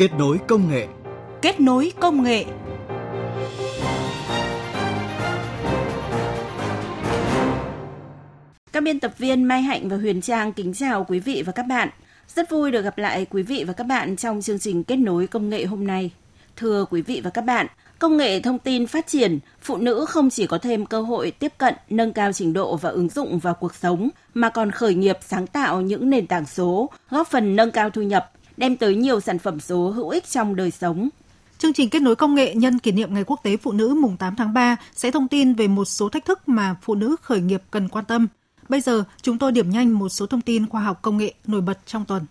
Kết nối công nghệ. Kết nối công nghệ. Các biên tập viên Mai Hạnh và Huyền Trang kính chào quý vị và các bạn. Rất vui được gặp lại quý vị và các bạn trong chương trình Kết nối công nghệ hôm nay. Thưa quý vị và các bạn, công nghệ thông tin phát triển, phụ nữ không chỉ có thêm cơ hội tiếp cận, nâng cao trình độ và ứng dụng vào cuộc sống, mà còn khởi nghiệp sáng tạo những nền tảng số, góp phần nâng cao thu nhập, đem tới nhiều sản phẩm số hữu ích trong đời sống. Chương trình kết nối công nghệ nhân kỷ niệm Ngày Quốc tế Phụ nữ mùng 8 tháng 3 sẽ thông tin về một số thách thức mà phụ nữ khởi nghiệp cần quan tâm. Bây giờ, chúng tôi điểm nhanh một số thông tin khoa học công nghệ nổi bật trong tuần.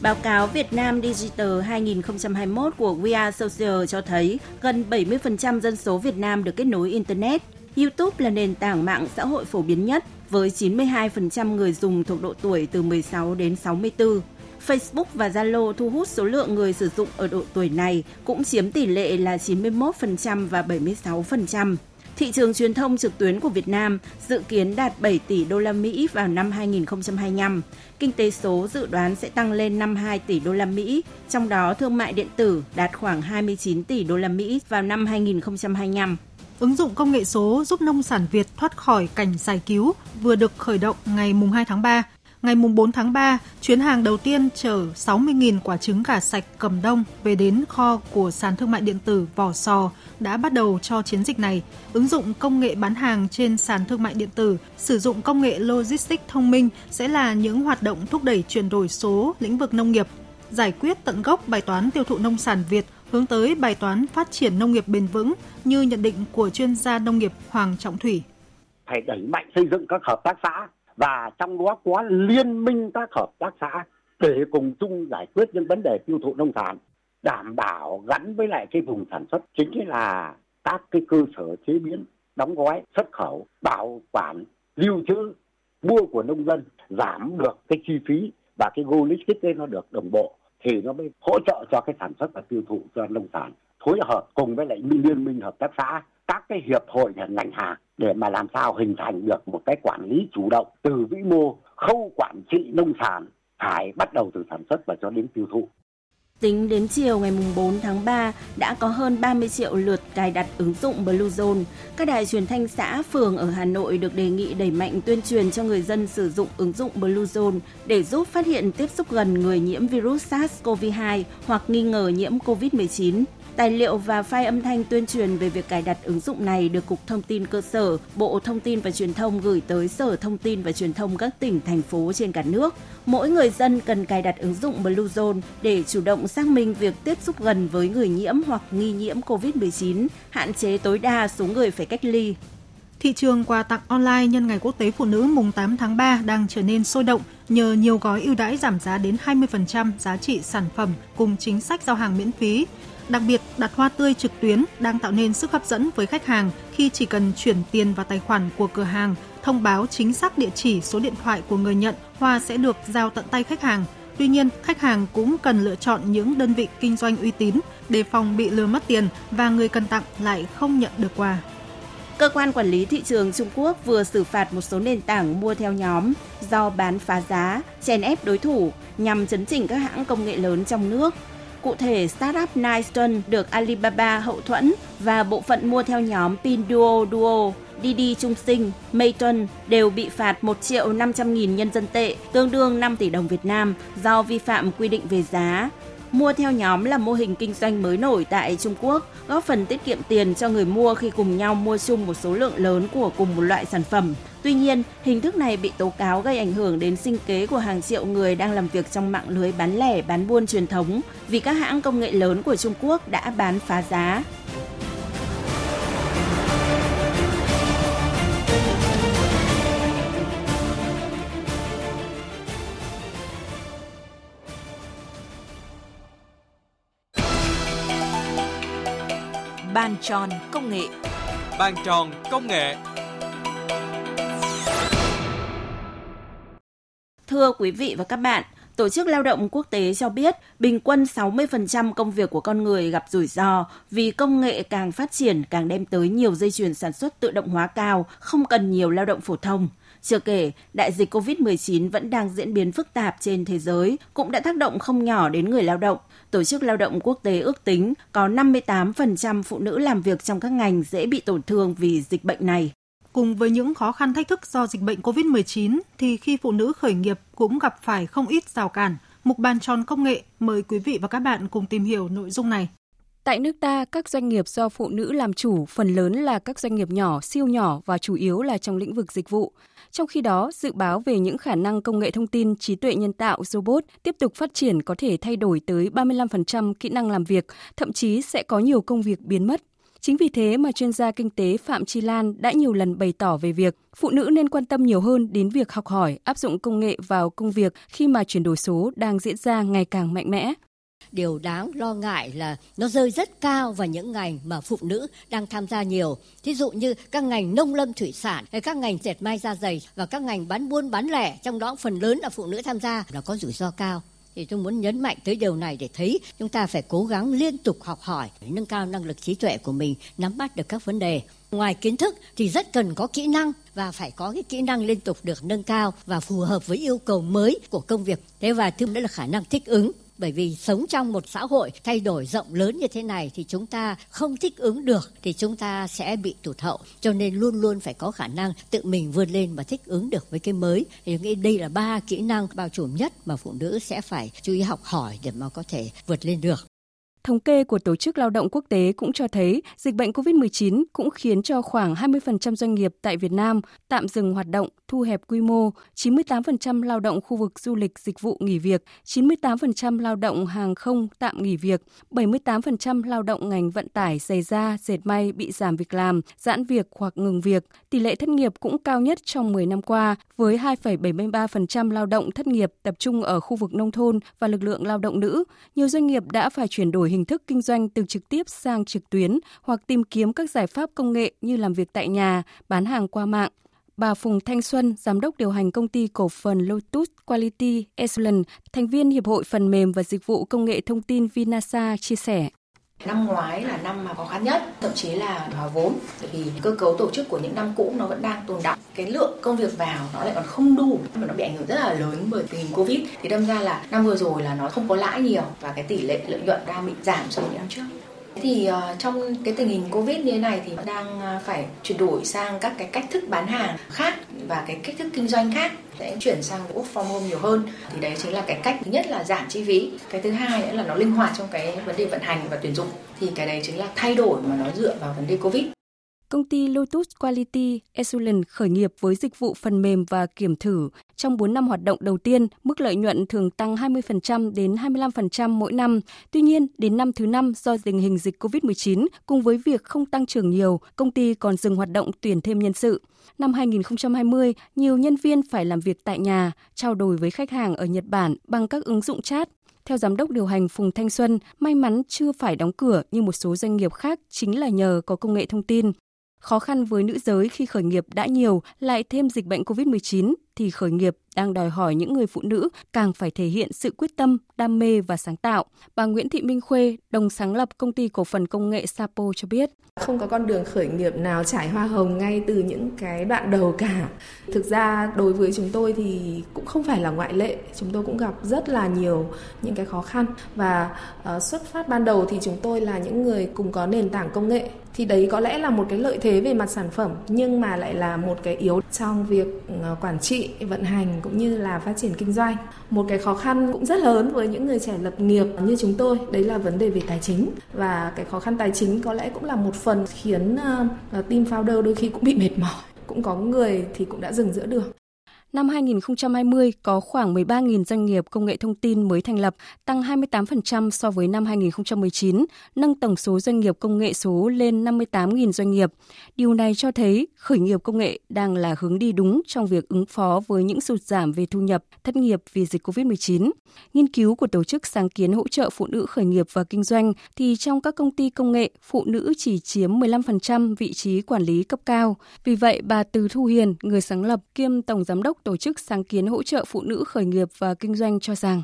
Báo cáo Việt Nam Digital 2021 của We Are Social cho thấy gần 70% dân số Việt Nam được kết nối Internet. YouTube là nền tảng mạng xã hội phổ biến nhất với 92% người dùng thuộc độ tuổi từ 16 đến 64. Facebook và Zalo thu hút số lượng người sử dụng ở độ tuổi này cũng chiếm tỷ lệ là 91% và 76%. Thị trường truyền thông trực tuyến của Việt Nam dự kiến đạt 7 tỷ đô la Mỹ vào năm 2025. Kinh tế số dự đoán sẽ tăng lên 52 tỷ đô la Mỹ, trong đó thương mại điện tử đạt khoảng 29 tỷ đô la Mỹ vào năm 2025. Ứng dụng công nghệ số giúp nông sản Việt thoát khỏi cảnh giải cứu vừa được khởi động ngày 2 tháng 3 Ngày 4 tháng 3, chuyến hàng đầu tiên chở 60.000 quả trứng gà sạch cầm đông về đến kho của sàn thương mại điện tử Vỏ Sò đã bắt đầu cho chiến dịch này. Ứng dụng công nghệ bán hàng trên sàn thương mại điện tử, sử dụng công nghệ logistics thông minh sẽ là những hoạt động thúc đẩy chuyển đổi số lĩnh vực nông nghiệp, giải quyết tận gốc bài toán tiêu thụ nông sản Việt hướng tới bài toán phát triển nông nghiệp bền vững như nhận định của chuyên gia nông nghiệp Hoàng Trọng Thủy. Phải đẩy mạnh xây dựng các hợp tác xã và trong đó có liên minh các hợp tác xã để cùng chung giải quyết những vấn đề tiêu thụ nông sản, đảm bảo gắn với lại cái vùng sản xuất, chính là các cái cơ sở chế biến, đóng gói, xuất khẩu, bảo quản, lưu trữ, mua của nông dân, giảm được cái chi phí và cái logistics ấy nó được đồng bộ thì nó mới hỗ trợ cho cái sản xuất và tiêu thụ cho nông sản, phối hợp cùng với lại liên minh hợp tác xã, các cái hiệp hội ngành hàng để mà làm sao hình thành được một cái quản lý chủ động từ vĩ mô, khâu quản trị nông sản phải bắt đầu từ sản xuất và cho đến tiêu thụ. Tính đến chiều ngày 4 tháng 3 đã có hơn 30 triệu lượt cài đặt ứng dụng Bluezone. Các đài truyền thanh xã, phường ở Hà Nội được đề nghị đẩy mạnh tuyên truyền cho người dân sử dụng ứng dụng Bluezone để giúp phát hiện tiếp xúc gần người nhiễm virus SARS-CoV-2 hoặc nghi ngờ nhiễm COVID-19. Tài liệu và file âm thanh tuyên truyền về việc cài đặt ứng dụng này được Cục Thông tin Cơ sở, Bộ Thông tin và Truyền thông gửi tới Sở Thông tin và Truyền thông các tỉnh, thành phố trên cả nước. Mỗi người dân cần cài đặt ứng dụng Bluezone để chủ động xác minh việc tiếp xúc gần với người nhiễm hoặc nghi nhiễm COVID-19, hạn chế tối đa số người phải cách ly. Thị trường quà tặng online nhân ngày Quốc tế Phụ nữ mùng 8 tháng 3 đang trở nên sôi động nhờ nhiều gói ưu đãi giảm giá đến 20% giá trị sản phẩm cùng chính sách giao hàng miễn phí. Đặc biệt, đặt hoa tươi trực tuyến đang tạo nên sức hấp dẫn với khách hàng khi chỉ cần chuyển tiền vào tài khoản của cửa hàng, thông báo chính xác địa chỉ số điện thoại của người nhận, hoa sẽ được giao tận tay khách hàng. Tuy nhiên, khách hàng cũng cần lựa chọn những đơn vị kinh doanh uy tín đề phòng bị lừa mất tiền và người cần tặng lại không nhận được quà. Cơ quan quản lý thị trường Trung Quốc vừa xử phạt một số nền tảng mua theo nhóm do bán phá giá, chèn ép đối thủ nhằm chấn chỉnh các hãng công nghệ lớn trong nước. Cụ thể, startup Nyston được Alibaba hậu thuẫn và bộ phận mua theo nhóm Pinduo Duo, Didi Trung Sinh, Mayton đều bị phạt 1 triệu 500 nghìn nhân dân tệ, tương đương 5 tỷ đồng Việt Nam do vi phạm quy định về giá. Mua theo nhóm là mô hình kinh doanh mới nổi tại Trung Quốc, góp phần tiết kiệm tiền cho người mua khi cùng nhau mua chung một số lượng lớn của cùng một loại sản phẩm. Tuy nhiên, hình thức này bị tố cáo gây ảnh hưởng đến sinh kế của hàng triệu người đang làm việc trong mạng lưới bán lẻ, bán buôn truyền thống vì các hãng công nghệ lớn của Trung Quốc đã bán phá giá. Bàn tròn công nghệ. Bàn tròn công nghệ. Thưa quý vị và các bạn, Tổ chức Lao động Quốc tế cho biết bình quân 60% công việc của con người gặp rủi ro vì công nghệ càng phát triển càng đem tới nhiều dây chuyền sản xuất tự động hóa cao, không cần nhiều lao động phổ thông. Chưa kể, đại dịch COVID-19 vẫn đang diễn biến phức tạp trên thế giới, cũng đã tác động không nhỏ đến người lao động. Tổ chức Lao động Quốc tế ước tính có 58% phụ nữ làm việc trong các ngành dễ bị tổn thương vì dịch bệnh này. Cùng với những khó khăn thách thức do dịch bệnh COVID-19 thì khi phụ nữ khởi nghiệp cũng gặp phải không ít rào cản. Mục bàn tròn công nghệ mời quý vị và các bạn cùng tìm hiểu nội dung này. Tại nước ta, các doanh nghiệp do phụ nữ làm chủ phần lớn là các doanh nghiệp nhỏ, siêu nhỏ và chủ yếu là trong lĩnh vực dịch vụ. Trong khi đó, dự báo về những khả năng công nghệ thông tin, trí tuệ nhân tạo, robot tiếp tục phát triển có thể thay đổi tới 35% kỹ năng làm việc, thậm chí sẽ có nhiều công việc biến mất. Chính vì thế mà chuyên gia kinh tế Phạm Chi Lan đã nhiều lần bày tỏ về việc phụ nữ nên quan tâm nhiều hơn đến việc học hỏi, áp dụng công nghệ vào công việc khi mà chuyển đổi số đang diễn ra ngày càng mạnh mẽ. Điều đáng lo ngại là nó rơi rất cao vào những ngành mà phụ nữ đang tham gia nhiều. Thí dụ như các ngành nông lâm thủy sản, hay các ngành dệt may da dày và các ngành bán buôn bán lẻ, trong đó phần lớn là phụ nữ tham gia là có rủi ro cao thì tôi muốn nhấn mạnh tới điều này để thấy chúng ta phải cố gắng liên tục học hỏi để nâng cao năng lực trí tuệ của mình, nắm bắt được các vấn đề. Ngoài kiến thức thì rất cần có kỹ năng và phải có cái kỹ năng liên tục được nâng cao và phù hợp với yêu cầu mới của công việc. Thế và thứ nữa là khả năng thích ứng bởi vì sống trong một xã hội thay đổi rộng lớn như thế này thì chúng ta không thích ứng được thì chúng ta sẽ bị tụt hậu. Cho nên luôn luôn phải có khả năng tự mình vươn lên và thích ứng được với cái mới. Thì nghĩ đây là ba kỹ năng bao trùm nhất mà phụ nữ sẽ phải chú ý học hỏi để mà có thể vượt lên được. Thống kê của Tổ chức Lao động Quốc tế cũng cho thấy dịch bệnh COVID-19 cũng khiến cho khoảng 20% doanh nghiệp tại Việt Nam tạm dừng hoạt động, thu hẹp quy mô, 98% lao động khu vực du lịch dịch vụ nghỉ việc, 98% lao động hàng không tạm nghỉ việc, 78% lao động ngành vận tải, giày da, dệt may bị giảm việc làm, giãn việc hoặc ngừng việc. Tỷ lệ thất nghiệp cũng cao nhất trong 10 năm qua, với 2,73% lao động thất nghiệp tập trung ở khu vực nông thôn và lực lượng lao động nữ. Nhiều doanh nghiệp đã phải chuyển đổi hình thức kinh doanh từ trực tiếp sang trực tuyến hoặc tìm kiếm các giải pháp công nghệ như làm việc tại nhà, bán hàng qua mạng. Bà Phùng Thanh Xuân, giám đốc điều hành công ty cổ phần Lotus Quality Excellence, thành viên Hiệp hội Phần mềm và Dịch vụ Công nghệ Thông tin Vinasa chia sẻ. Năm ngoái là năm mà khó khăn nhất, thậm chí là hòa vốn, bởi vì cơ cấu tổ chức của những năm cũ nó vẫn đang tồn động. Cái lượng công việc vào nó lại còn không đủ, mà nó bị ảnh hưởng rất là lớn bởi tình hình Covid. Thì đâm ra là năm vừa rồi là nó không có lãi nhiều và cái tỷ lệ lợi nhuận đang bị giảm so với năm trước. Thì uh, trong cái tình hình Covid như thế này thì đang ờ, phải chuyển đổi sang các cái cách thức bán hàng khác và cái cách thức kinh doanh khác sẽ chuyển sang work from home nhiều hơn. Thì đấy chính là cái cách thứ nhất là giảm chi phí. Cái thứ hai nữa là nó linh hoạt trong cái vấn đề vận hành và tuyển dụng. Thì cái đấy chính là thay đổi mà nó dựa vào vấn đề covid. Công ty Lotus Quality Excellence khởi nghiệp với dịch vụ phần mềm và kiểm thử. Trong 4 năm hoạt động đầu tiên, mức lợi nhuận thường tăng 20% đến 25% mỗi năm. Tuy nhiên, đến năm thứ năm do tình hình dịch COVID-19 cùng với việc không tăng trưởng nhiều, công ty còn dừng hoạt động tuyển thêm nhân sự. Năm 2020, nhiều nhân viên phải làm việc tại nhà, trao đổi với khách hàng ở Nhật Bản bằng các ứng dụng chat. Theo giám đốc điều hành Phùng Thanh Xuân, may mắn chưa phải đóng cửa như một số doanh nghiệp khác chính là nhờ có công nghệ thông tin. Khó khăn với nữ giới khi khởi nghiệp đã nhiều, lại thêm dịch bệnh COVID-19 thì khởi nghiệp đang đòi hỏi những người phụ nữ càng phải thể hiện sự quyết tâm, đam mê và sáng tạo. Bà Nguyễn Thị Minh Khuê, đồng sáng lập công ty cổ phần công nghệ Sapo cho biết. Không có con đường khởi nghiệp nào trải hoa hồng ngay từ những cái đoạn đầu cả. Thực ra đối với chúng tôi thì cũng không phải là ngoại lệ. Chúng tôi cũng gặp rất là nhiều những cái khó khăn và uh, xuất phát ban đầu thì chúng tôi là những người cùng có nền tảng công nghệ thì đấy có lẽ là một cái lợi thế về mặt sản phẩm, nhưng mà lại là một cái yếu trong việc ờ, quản trị, vận hành cũng như là phát triển kinh doanh. Một cái khó khăn cũng rất lớn với những người trẻ lập nghiệp như chúng tôi, đấy là vấn đề về tài chính. Và cái khó khăn tài chính có lẽ cũng là một phần khiến ờ, ờ, team founder đôi khi cũng bị mệt mỏi. Cũng có người thì cũng đã dừng giữa đường. Năm 2020 có khoảng 13.000 doanh nghiệp công nghệ thông tin mới thành lập, tăng 28% so với năm 2019, nâng tổng số doanh nghiệp công nghệ số lên 58.000 doanh nghiệp. Điều này cho thấy khởi nghiệp công nghệ đang là hướng đi đúng trong việc ứng phó với những sụt giảm về thu nhập, thất nghiệp vì dịch COVID-19. Nghiên cứu của tổ chức sáng kiến hỗ trợ phụ nữ khởi nghiệp và kinh doanh thì trong các công ty công nghệ, phụ nữ chỉ chiếm 15% vị trí quản lý cấp cao. Vì vậy, bà Từ Thu Hiền, người sáng lập kiêm tổng giám đốc tổ chức sáng kiến hỗ trợ phụ nữ khởi nghiệp và kinh doanh cho rằng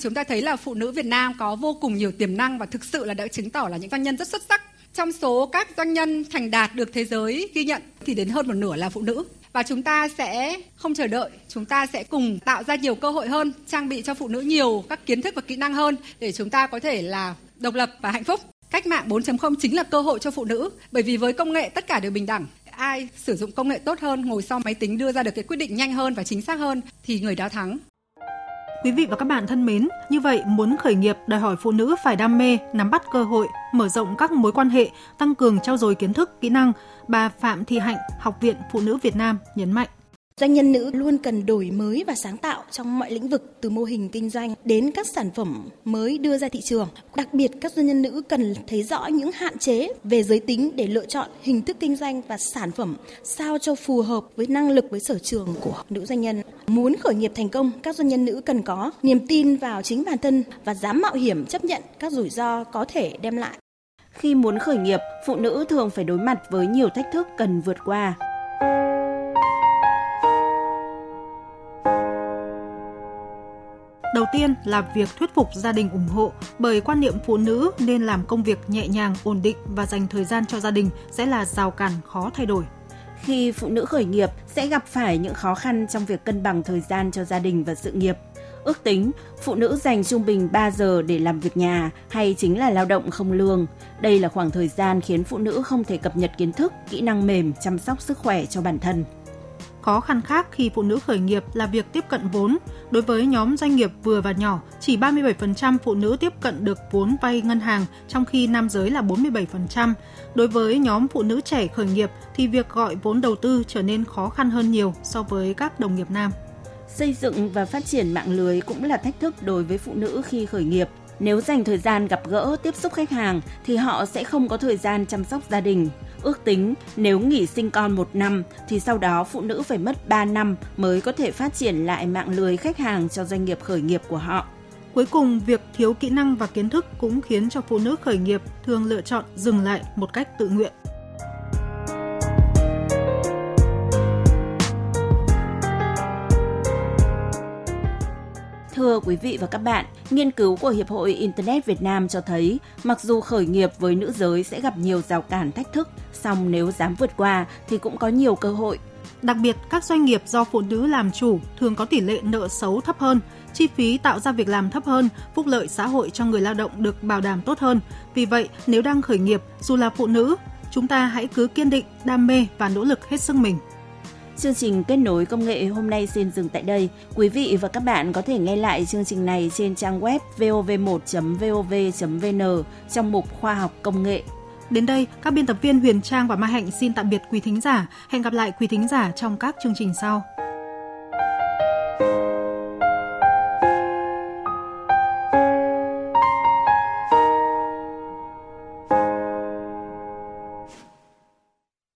Chúng ta thấy là phụ nữ Việt Nam có vô cùng nhiều tiềm năng và thực sự là đã chứng tỏ là những doanh nhân rất xuất sắc. Trong số các doanh nhân thành đạt được thế giới ghi nhận thì đến hơn một nửa là phụ nữ. và chúng ta sẽ không chờ đợi, chúng ta sẽ cùng tạo ra nhiều cơ hội hơn, trang bị cho phụ nữ nhiều các kiến thức và kỹ năng hơn để chúng ta có thể là độc lập và hạnh phúc. Cách mạng 4.0 chính là cơ hội cho phụ nữ bởi vì với công nghệ tất cả đều bình đẳng. Ai sử dụng công nghệ tốt hơn, ngồi sau máy tính đưa ra được cái quyết định nhanh hơn và chính xác hơn thì người đó thắng. Quý vị và các bạn thân mến, như vậy muốn khởi nghiệp đòi hỏi phụ nữ phải đam mê, nắm bắt cơ hội, mở rộng các mối quan hệ, tăng cường trao dồi kiến thức, kỹ năng. Bà Phạm Thị Hạnh, Học viện Phụ nữ Việt Nam nhấn mạnh. Doanh nhân nữ luôn cần đổi mới và sáng tạo trong mọi lĩnh vực từ mô hình kinh doanh đến các sản phẩm mới đưa ra thị trường. Đặc biệt các doanh nhân nữ cần thấy rõ những hạn chế về giới tính để lựa chọn hình thức kinh doanh và sản phẩm sao cho phù hợp với năng lực với sở trường của nữ doanh nhân. Muốn khởi nghiệp thành công, các doanh nhân nữ cần có niềm tin vào chính bản thân và dám mạo hiểm chấp nhận các rủi ro có thể đem lại. Khi muốn khởi nghiệp, phụ nữ thường phải đối mặt với nhiều thách thức cần vượt qua. Đầu tiên là việc thuyết phục gia đình ủng hộ bởi quan niệm phụ nữ nên làm công việc nhẹ nhàng, ổn định và dành thời gian cho gia đình sẽ là rào cản khó thay đổi. Khi phụ nữ khởi nghiệp sẽ gặp phải những khó khăn trong việc cân bằng thời gian cho gia đình và sự nghiệp. Ước tính, phụ nữ dành trung bình 3 giờ để làm việc nhà hay chính là lao động không lương. Đây là khoảng thời gian khiến phụ nữ không thể cập nhật kiến thức, kỹ năng mềm, chăm sóc sức khỏe cho bản thân. Khó khăn khác khi phụ nữ khởi nghiệp là việc tiếp cận vốn. Đối với nhóm doanh nghiệp vừa và nhỏ, chỉ 37% phụ nữ tiếp cận được vốn vay ngân hàng, trong khi nam giới là 47%. Đối với nhóm phụ nữ trẻ khởi nghiệp thì việc gọi vốn đầu tư trở nên khó khăn hơn nhiều so với các đồng nghiệp nam. Xây dựng và phát triển mạng lưới cũng là thách thức đối với phụ nữ khi khởi nghiệp. Nếu dành thời gian gặp gỡ, tiếp xúc khách hàng thì họ sẽ không có thời gian chăm sóc gia đình. Ước tính nếu nghỉ sinh con một năm thì sau đó phụ nữ phải mất 3 năm mới có thể phát triển lại mạng lưới khách hàng cho doanh nghiệp khởi nghiệp của họ. Cuối cùng, việc thiếu kỹ năng và kiến thức cũng khiến cho phụ nữ khởi nghiệp thường lựa chọn dừng lại một cách tự nguyện. Thưa quý vị và các bạn, nghiên cứu của Hiệp hội Internet Việt Nam cho thấy, mặc dù khởi nghiệp với nữ giới sẽ gặp nhiều rào cản thách thức, song nếu dám vượt qua thì cũng có nhiều cơ hội. Đặc biệt, các doanh nghiệp do phụ nữ làm chủ thường có tỷ lệ nợ xấu thấp hơn, chi phí tạo ra việc làm thấp hơn, phúc lợi xã hội cho người lao động được bảo đảm tốt hơn. Vì vậy, nếu đang khởi nghiệp, dù là phụ nữ, chúng ta hãy cứ kiên định, đam mê và nỗ lực hết sức mình. Chương trình kết nối công nghệ hôm nay xin dừng tại đây. Quý vị và các bạn có thể nghe lại chương trình này trên trang web vov1.vov.vn trong mục khoa học công nghệ. Đến đây, các biên tập viên Huyền Trang và Mai Hạnh xin tạm biệt quý thính giả. Hẹn gặp lại quý thính giả trong các chương trình sau.